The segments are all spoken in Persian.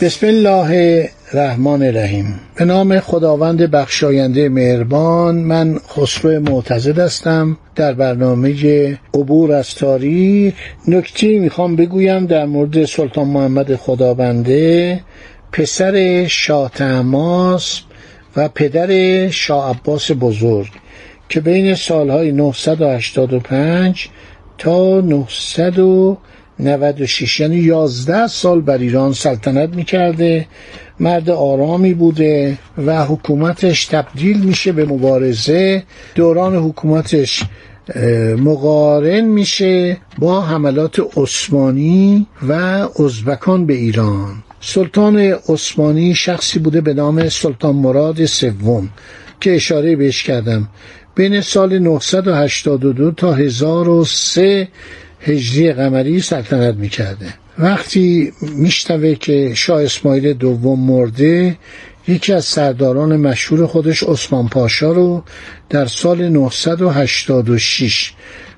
بسم الله الرحمن الرحیم. به نام خداوند بخشاینده مهربان من خسرو معتزد هستم. در برنامه عبور از تاریخ نکتی می‌خوام بگویم در مورد سلطان محمد خدابنده پسر شاه تماس و پدر شاه عباس بزرگ که بین سالهای 985 تا 900 96 یعنی 11 سال بر ایران سلطنت می‌کرده مرد آرامی بوده و حکومتش تبدیل میشه به مبارزه. دوران حکومتش مقارن میشه با حملات عثمانی و ازبکان به ایران. سلطان عثمانی شخصی بوده به نام سلطان مراد سوم که اشاره بهش کردم. بین سال 982 تا 1003 هجری قمری سلطنت می‌کرده. وقتی میشنوه که شاه اسماعیل دوم مرده یکی از سرداران مشهور خودش عثمان پاشا رو در سال 986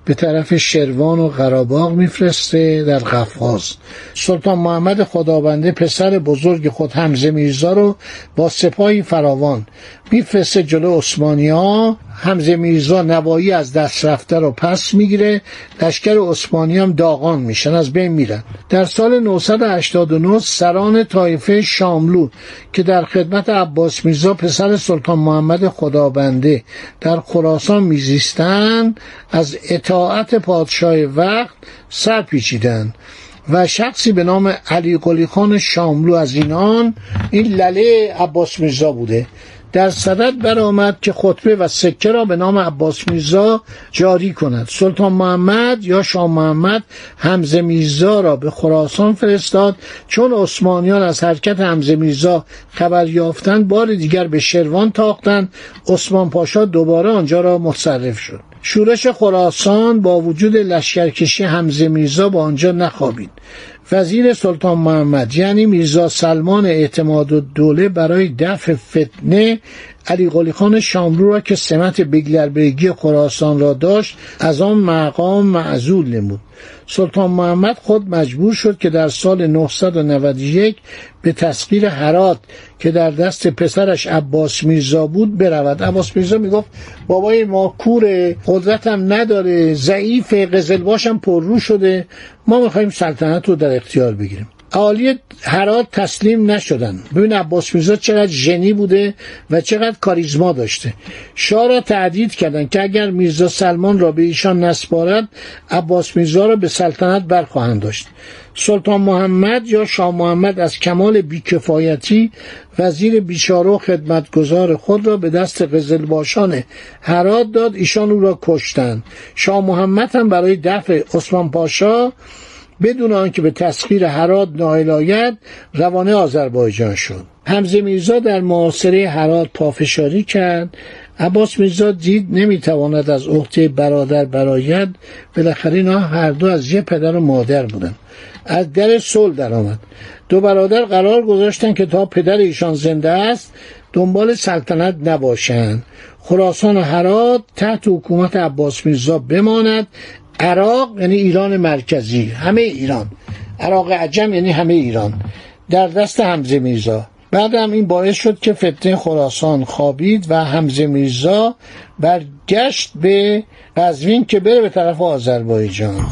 به طرف شروان و قراباغ میفرسته در قفقاز. سلطان محمد خدابنده پسر بزرگ خود حمزه میرزا رو با سپاهی فراوان میفرسته جلو عثمانیا حمزه میرزا نوایی از دست رفته رو پس می‌گیره لشکر عثمانی هم داغان میشن از بین میرن. در سال 989 سران طایفه شاملو که در خدمت عباس میرزا پسر سلطان محمد خدابنده در خراسان میزیستند از اطاعت پادشاه وقت سر پیچیدن و شخصی به نام علی قلی خان شاملو از اینان این لله عباس میرزا بوده. در صدد برآمد که خطبه و سکه را به نام عباس میرزا جاری کند. سلطان محمد یا شاه محمد حمزه میرزا را به خراسان فرستاد. چون عثمانیان از حرکت حمزه میرزا خبر یافتند بار دیگر به شروان تاختند. عثمان پاشا دوباره آنجا را متصرف شد. شورش خراسان با وجود لشکرکشی حمزه میرزا با آنجا نخوابید. وزیر سلطان محمد یعنی میرزا سلمان اعتماد و دوله برای دفع فتنه علی قلی خان شاملو را که سمت بگلربگی خراسان را داشت از آن مقام معزول نمود. سلطان محمد خود مجبور شد که در سال 991 به تسخیر هرات که در دست پسرش عباس میرزا بود برود. عباس میرزا می‌گفت بابای ما کور قدرتم نداره ضعیف قزلباشم پررو شده ما می‌خوایم سلطنت رو در اختیار بگیریم. اهالی هرات تسلیم نشدن. ببین عباس میرزا چقدر ژنی بوده و چقدر کاریزما داشته. شاه را تعدید کردند که اگر میرزا سلمان را به ایشان نسپارد عباس میرزا را به سلطنت برخواهند داشت. سلطان محمد یا شاه محمد از کمال بیکفایتی وزیر بیچاره و خدمتگزار خود را به دست قزلباشان هرات داد ایشان او را کشتند. شاه محمد هم برای دفع عثمان پاشا بدون آنکه به تسخیر هرات نائل آید روانه آذربایجان شد. حمزه میرزا در معاصره هرات پافشاری کرد. عباس میرزا دید نمی‌تواند از عهده برادر براید بالاخره اینا هر دو از یه پدر و مادر بودن. از در صلح درآمد. دو برادر قرار گذاشتن که تا پدر ایشان زنده است دنبال سلطنت نباشند. خراسان و هرات تحت حکومت عباس میرزا بماند. عراق یعنی ایران مرکزی همه ایران. عراق عجم یعنی همه ایران. در دست حمزه میرزا. بعد هم این باعث شد که فتنه خراسان خوابید و حمزه میرزا برگشت به قزوین که بره به طرف آذربایجان.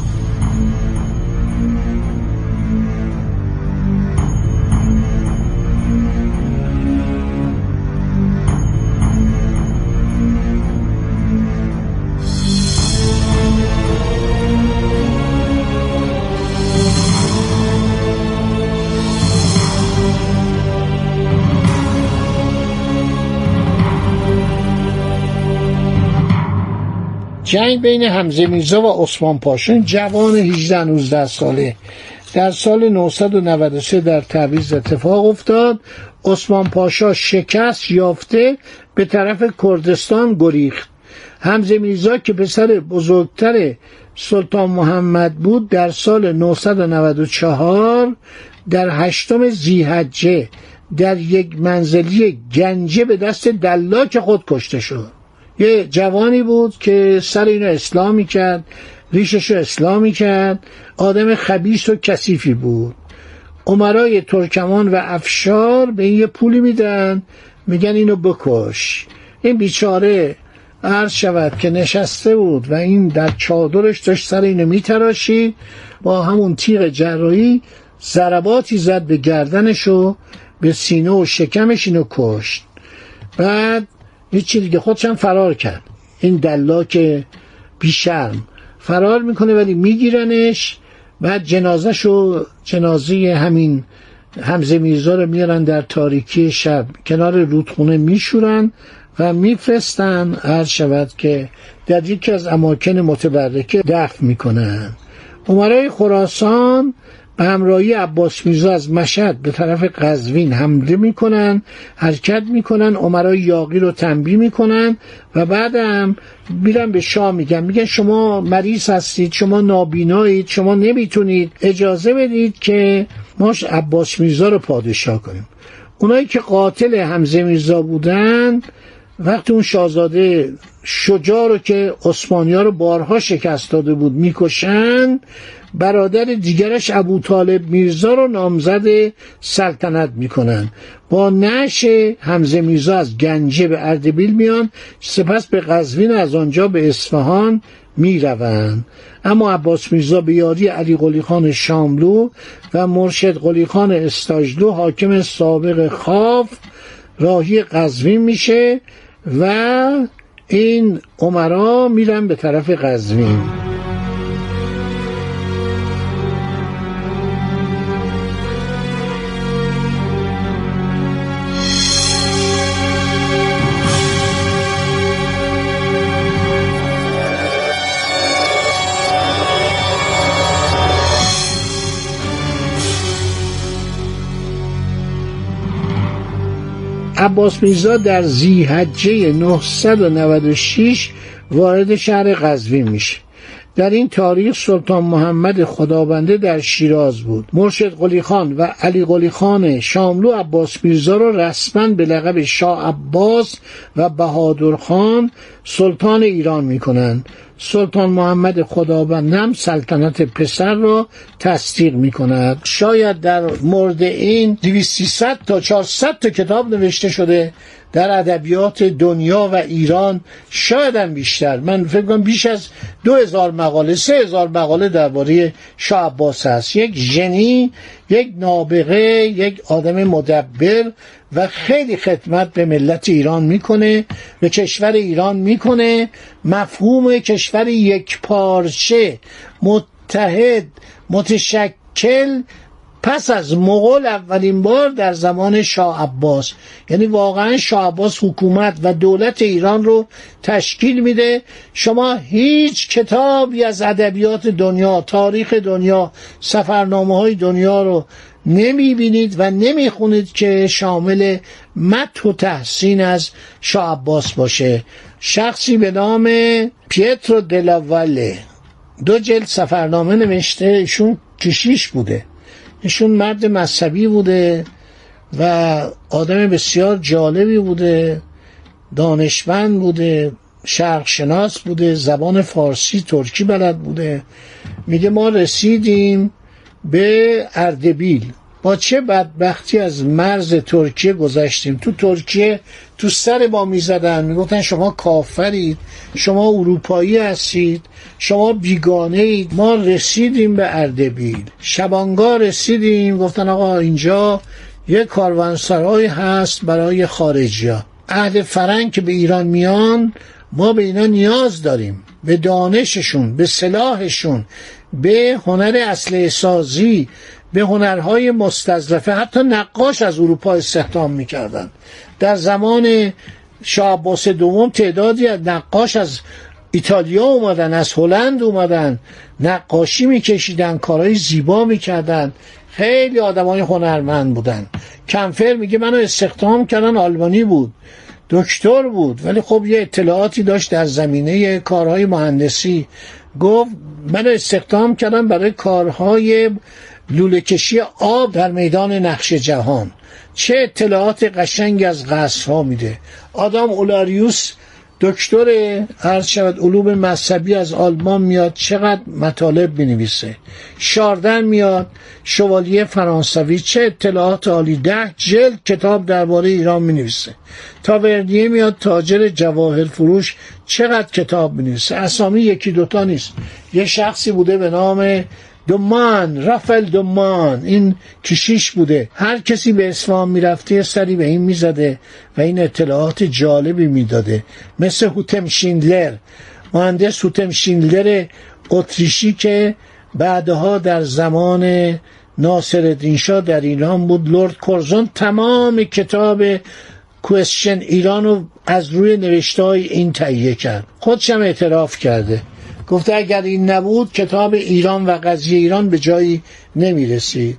جنگ بین حمزه میرزا و عثمان پاشا جوان 18 19 ساله. در سال 993 در تعویز اتفاق افتاد. عثمان پاشا شکست یافته به طرف کردستان گریخت. حمزه میرزا که پسر بزرگتر سلطان محمد بود در سال 994 در هشتم زیحجه در یک منزلی گنجه به دست دلاک خود کشته شد. یه جوانی بود که سر اینو اسلامی کرد ریشش رو اسلامی کرد آدم خبیس و کثیفی بود. عمرای ترکمان و افشار به این یه پولی میدن میگن اینو بکش. این بیچاره عرض شود که نشسته بود و این در چادرش داشت سر اینو میتراشید با همون تیغ جراحی ضرباتی زد به گردنش به سینه و شکمش اینو کشت. بعد هیچی دیگه خودشم فرار کرد. این دلاک بیشرم. فرار می‌کنه ولی میگیرنش بعد جنازهشو جنازه همین همزه میرزا رو میارن در تاریکی شب. کنار رودخونه میشورن و میفرستن هر شود که در یکی از اماکن متبرکه دفن می‌کنن. عمرای خراسان به همراهی عباس میرزا از مشهد به طرف قزوین حمله می‌کنن حرکت می‌کنن عمرای یاقی رو تنبیه می‌کنن و بعدم میرن به شاه میگن میگن شما مریض هستید شما نابینایید شما نمی‌تونید اجازه بدید که ما عباس میرزا رو پادشاه کنیم. اونایی که قاتل حمزه میرزا بودن وقتی اون شاهزاده شجاع رو که عثمانیا رو بارها شکست داده بود می‌کشن برادر دیگرش ابو طالب میرزا رو نامزد سلطنت می‌کنن. با نش حمزه میرزا از گنجه به اردبیل میان سپس به قزوین از آنجا به اصفهان می‌روند. اما عباس میرزا به یاری علی قلی خان شاملو و مرشد قلی خان استاجلو حاکم سابق خاف راهی قزوین میشه و این عمرا میرن به طرف قزوین. عباس میرزا در زیحجه 996 وارد شهر قزوین میشه. در این تاریخ سلطان محمد خدابنده در شیراز بود. مرشد قلی خان و علی قلی خان شاملو عباس میرزا را رسما به لقب شاه عباس و بهادر خان سلطان ایران می‌کنند. سلطان محمد خداوندم سلطنت پسر را تصدیق می کند شاید در مورد این 200 تا 400 تا کتاب نوشته شده در ادبیات دنیا و ایران شاید هم بیشتر. من فکر کنم بیش از دو هزار مقاله سه هزار مقاله درباره شاه عباس هست. یک ژنی یک نابغه یک آدم مدبر و خیلی خدمت به ملت ایران می‌کنه به کشور ایران می‌کنه. مفهوم کشور یک پارچه متحد متشکل پس از مغول اولین بار در زمان شاه عباس. یعنی واقعا شاه عباس حکومت و دولت ایران رو تشکیل میده. شما هیچ کتابی از ادبیات دنیا تاریخ دنیا سفرنامه های دنیا رو نمی بینید و نمی خونید که شامل مت و تحسین از شاه عباس باشه. شخصی به نام پیترو دلاواله دو جلد سفرنامه نوشته ایشون کشیش بوده. ایشون مرد مذهبی بوده و آدم بسیار جالبی بوده دانشمند بوده شرق شناس بوده زبان فارسی ترکی بلد بوده. میگه ما رسیدیم به اردبیل. با چه بدبختی از مرز ترکیه گذشتیم؟ تو ترکیه تو سر ما می‌زدن. می‌گفتن شما کافرید شما اروپایی هستید شما بیگانه اید ما رسیدیم به اردبیل. شبانگاه رسیدیم. گفتن آقا اینجا یه کاروانسرای هست برای خارجی ها اهل فرنگ که به ایران میان ما به اینا نیاز داریم. به دانششون به سلاحشون به هنر اصل سازی به هنرهای مستظرفه حتی نقاش از اروپا استخدام می‌کردن در زمان شاه عباس دوم تعدادی از نقاش از ایتالیا اومدن از هلند اومدن نقاشی میکشیدن کارهای زیبا می‌کردن. خیلی آدمای هنرمند بودن. کمفر میگه منو استخدام کردن آلبانی بود دکتر بود ولی خب یه اطلاعاتی داشت در زمینه کارهای مهندسی. گفت منو استخدام کردن برای کارهای لوله کشی آب در میدان نقش جهان. چه اطلاعات قشنگ از ها میده. آدم اولاریوس دکتر عرض شود علوم مذهبی از آلمان میاد چقدر مطالب بنویسه شاردن میاد شوالیه فرانسوی چه اطلاعات عالی. ده جلد کتاب درباره ایران می‌نویسه. تاوردیه میاد تاجر جواهر فروش چقدر کتاب می‌نویسه. اسامی یکی دوتا نیست. یه شخصی بوده به نام دومان رافل دومان. این کشیش بوده. هر کسی به اصفهان می‌رفته سری به این می‌زده و این اطلاعات جالبی می‌داده. مثل هوتم شیندلر. مهندس هوتم شیندلر اتریشی که بعدها در زمان ناصر شاه در ایران بود. لورد کورزون تمام کتاب کوشن ایران رو از روی نوشته های این تهیه کرد. خودشم اعتراف کرده. گفته اگر این نبود کتاب ایران و قضیه ایران به جایی نمی رسید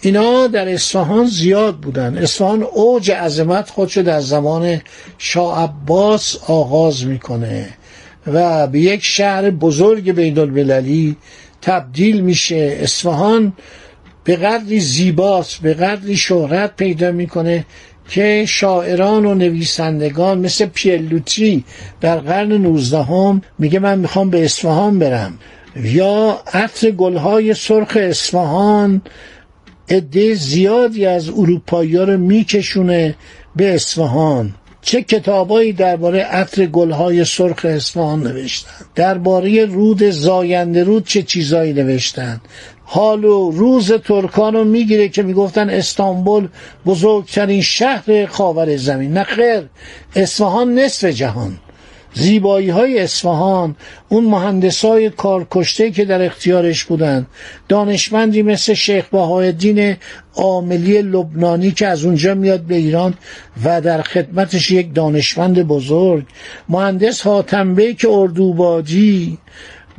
اینا در اصفهان زیاد بودن. اصفهان اوج عظمت خودشو در زمان شاه عباس آغاز می‌کنه و به یک شهر بزرگ بین المللی تبدیل میشه. اصفهان به قدری زیباست به قدری شهرت پیدا می‌کنه که شاعران و نویسندگان مثل پیلوتی در قرن نوزدهم میگه من می‌خوام به اصفهان برم. یا عطر گلهای سرخ اصفهان عده زیادی از اروپایی رو میکشونه به اصفهان. چه کتابایی درباره عطر گلهای سرخ اصفهان نوشتن؟ درباره رود زاینده رود چه چیزایی نوشتن؟ حال و روز ترکان رو می‌گیره که می‌گفتن استانبول بزرگترین شهر خاور زمین. نه خیر اصفهان نصف جهان. زیبایی های اصفهان اون مهندس های کارکشته که در اختیارش بودن دانشمندی مثل شیخ بهایالدین عاملی لبنانی که از اونجا میاد به ایران و در خدمتش یک دانشمند بزرگ مهندس حاتم که اردوبادی.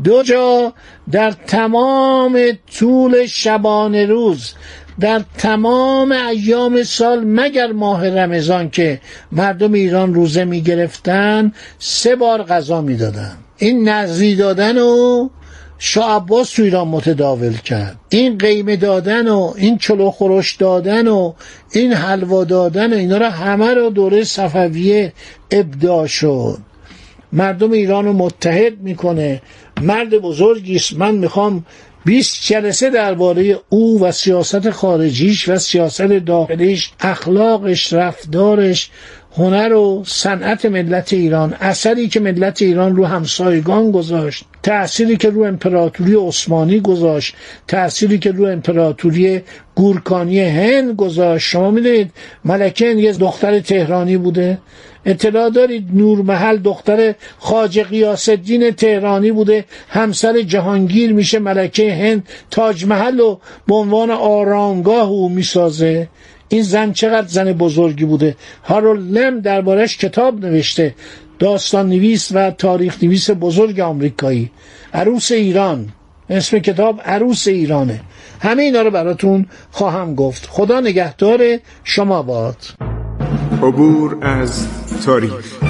دو جا در تمام طول شبانه روز در تمام ایام سال مگر ماه رمضان که مردم ایران روزه می گرفتن سه بار غذا می دادن. این نظری دادن و شاه عباس تو ایران متداول کرد این قیمه دادن و این چلو خورش دادن و این حلوا دادن و اینا رو همه رو دوره صفویه ابداع شد مردم ایران رو متحد می‌کنه. مرد بزرگی است. من می‌خوام 20 جلسه درباره او و سیاست خارجیش و سیاست داخلیش اخلاقش رفتارش هنر و صنعت ملت ایران اثری که ملت ایران رو همسایگان گذاشت تأثیری که رو امپراتوری عثمانی گذاشت تأثیری که رو امپراتوری گورکانی هند گذاشت. شما می‌دونید ملکه یه دختر تهرانی بوده. اطلاع دارید نورمحل دختر خاج قیاس الدین تهرانی بوده. همسر جهانگیر میشه ملکه هند. تاج محل و به عنوان آرامگاه او می‌سازه. این زن چقدر زن بزرگی بوده. هارولد لم دربارش کتاب نوشته. داستان نویس و تاریخ نویس بزرگ آمریکایی. عروس ایران. اسم کتاب عروس ایرانه. همه اینا رو براتون خواهم گفت. خدا نگهدار شما باد. عبور از تاریخ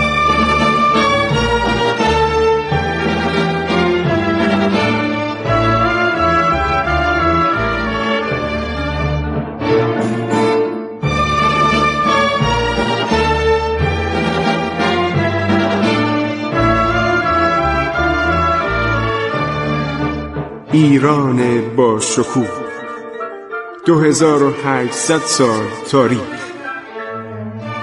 ایران با شکوه. 2800 سال تاریخ.